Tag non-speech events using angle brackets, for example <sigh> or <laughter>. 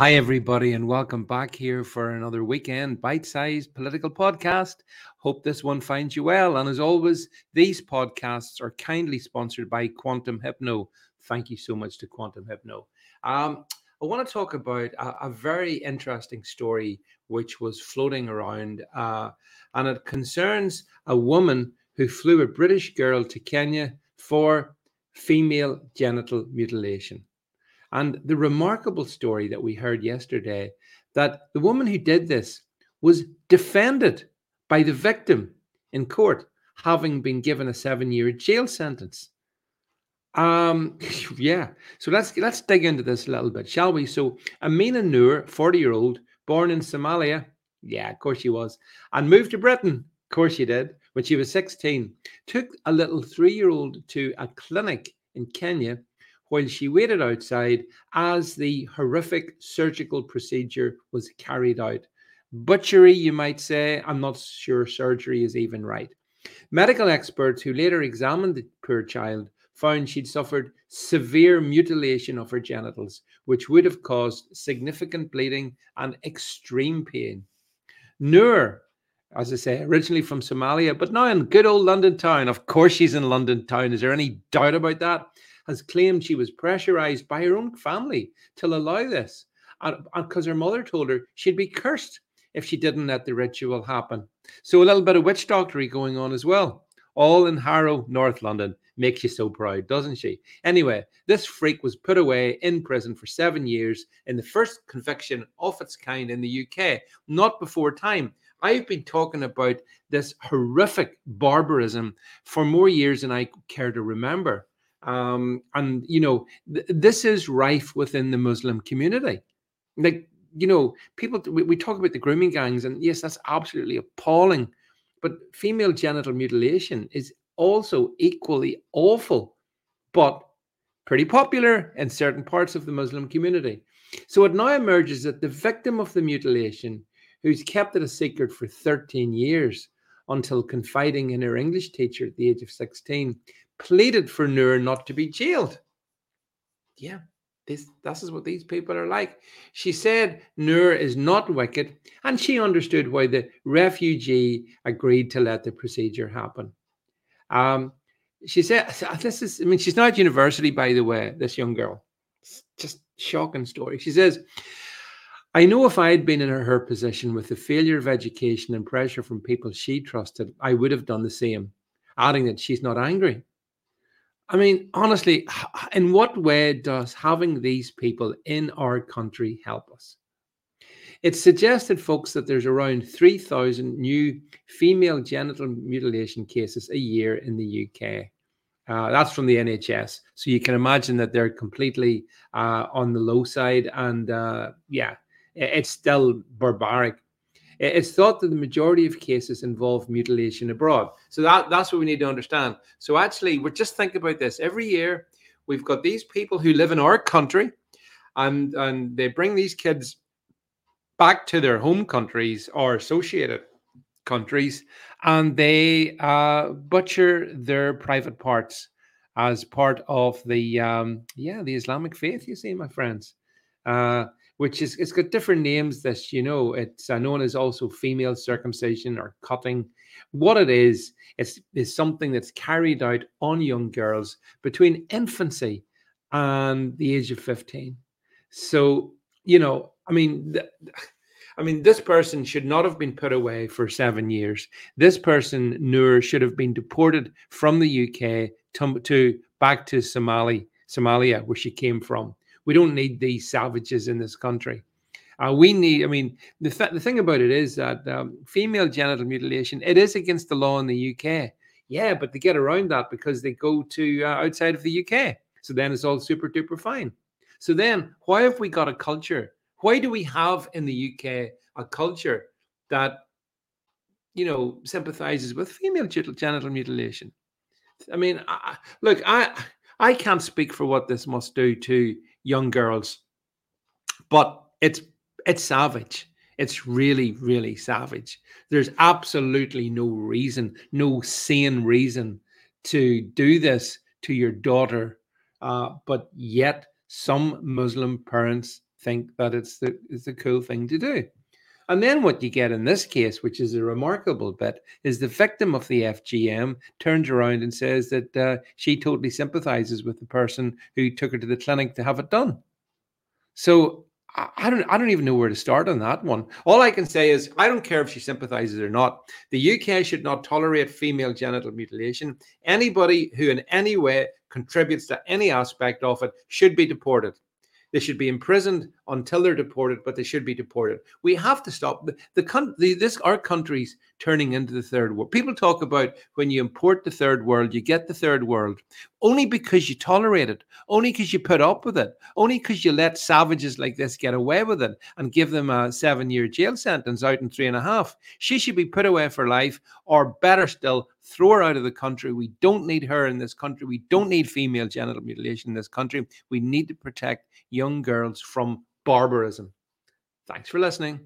Hi, everybody, and welcome back here for another weekend bite sized political podcast. Hope this one finds you well. And as always, these podcasts are kindly sponsored by Quantum Hypno. Thank you so much to Quantum Hypno. Um, I want to talk about a, a, very interesting story which was floating around, uh, and it concerns a woman who flew a British girl to Kenya for female genital mutilation. And the remarkable story that we heard yesterday that the woman who did this was defended by the victim in court, having been given a seven-year jail sentence. Um, <laughs> yeah. So let's let's dig into this a little bit, shall we? So Amina Noor, 40-year-old, born in Somalia. Yeah, of course she was, and moved to Britain. Of course she did. When she was 16, took a little three-year-old to a clinic in Kenya while she waited outside as the horrific surgical procedure was carried out. Butchery, you might say. I'm not sure surgery is even right. Medical experts who later examined the poor child found she'd suffered severe mutilation of her genitals, which would have caused significant bleeding and extreme pain. Noor, as I say, originally from Somalia, but now in good old London town. Of course, she's in London town. Is there any doubt about that? Has claimed she was pressurized by her own family to allow this. Because her mother told her she'd be cursed if she didn't let the ritual happen. So a little bit of witch doctory going on as well. All in Harrow, North London. Makes you so proud, doesn't she? Anyway, this freak was put away in prison for seven years in the first conviction of its kind in the UK, not before time. I've been talking about this horrific barbarism for more years than I care to remember. Um, and you know, th- this is rife within the Muslim community. Like, you know, people we, we talk about the grooming gangs, and yes, that's absolutely appalling. But female genital mutilation is also equally awful, but pretty popular in certain parts of the Muslim community. So it now emerges that the victim of the mutilation, who's kept it a secret for 13 years until confiding in her English teacher at the age of 16, pleaded for Noor not to be jailed. Yeah, this, this is what these people are like. She said Noor is not wicked, and she understood why the refugee agreed to let the procedure happen. Um, she said, "This is. I mean, she's not at university, by the way. This young girl, it's just shocking story." She says, "I know if I had been in her, position with the failure of education and pressure from people she trusted, I would have done the same." Adding that she's not angry I mean, honestly, in what way does having these people in our country help us? It's suggested, folks, that there's around 3,000 new female genital mutilation cases a year in the UK. Uh, that's from the NHS. So you can imagine that they're completely uh, on the low side. And uh, yeah, it's still barbaric. It's thought that the majority of cases involve mutilation abroad. So that, that's what we need to understand. So actually, we're just think about this. Every year, we've got these people who live in our country, and and they bring these kids back to their home countries or associated countries, and they uh, butcher their private parts as part of the um, yeah the Islamic faith. You see, my friends. Uh, which is it's got different names that you know it's known as also female circumcision or cutting what it is it's is something that's carried out on young girls between infancy and the age of 15 so you know i mean th- I mean, this person should not have been put away for seven years. This person, Noor, should have been deported from the UK to, to back to Somali, Somalia, where she came from. We don't need these savages in this country. Uh, we need, I mean, the, th- the thing about it is that um, female genital mutilation, it is against the law in the UK. Yeah, but they get around that because they go to uh, outside of the UK. So then it's all super duper fine. So then, why have we got a culture? Why do we have in the UK a culture that, you know, sympathizes with female genital mutilation? I mean, I, look, I I can't speak for what this must do to young girls. But it's it's savage. It's really, really savage. There's absolutely no reason, no sane reason to do this to your daughter. Uh, but yet, some Muslim parents think that it's the it's the cool thing to do. And then what you get in this case, which is a remarkable bit, is the victim of the FGM turns around and says that uh, she totally sympathizes with the person who took her to the clinic to have it done. So I don't I don't even know where to start on that one. All I can say is I don't care if she sympathizes or not. The UK should not tolerate female genital mutilation. Anybody who in any way contributes to any aspect of it should be deported. They should be imprisoned until they're deported, but they should be deported. We have to stop the, the, this our country's turning into the third world. People talk about when you import the third world, you get the third world only because you tolerate it, only because you put up with it, only because you let savages like this get away with it and give them a seven-year jail sentence out in three and a half. She should be put away for life, or better still, throw her out of the country. We don't need her in this country. We don't need female genital mutilation in this country. We need to protect young girls from barbarism. Thanks for listening.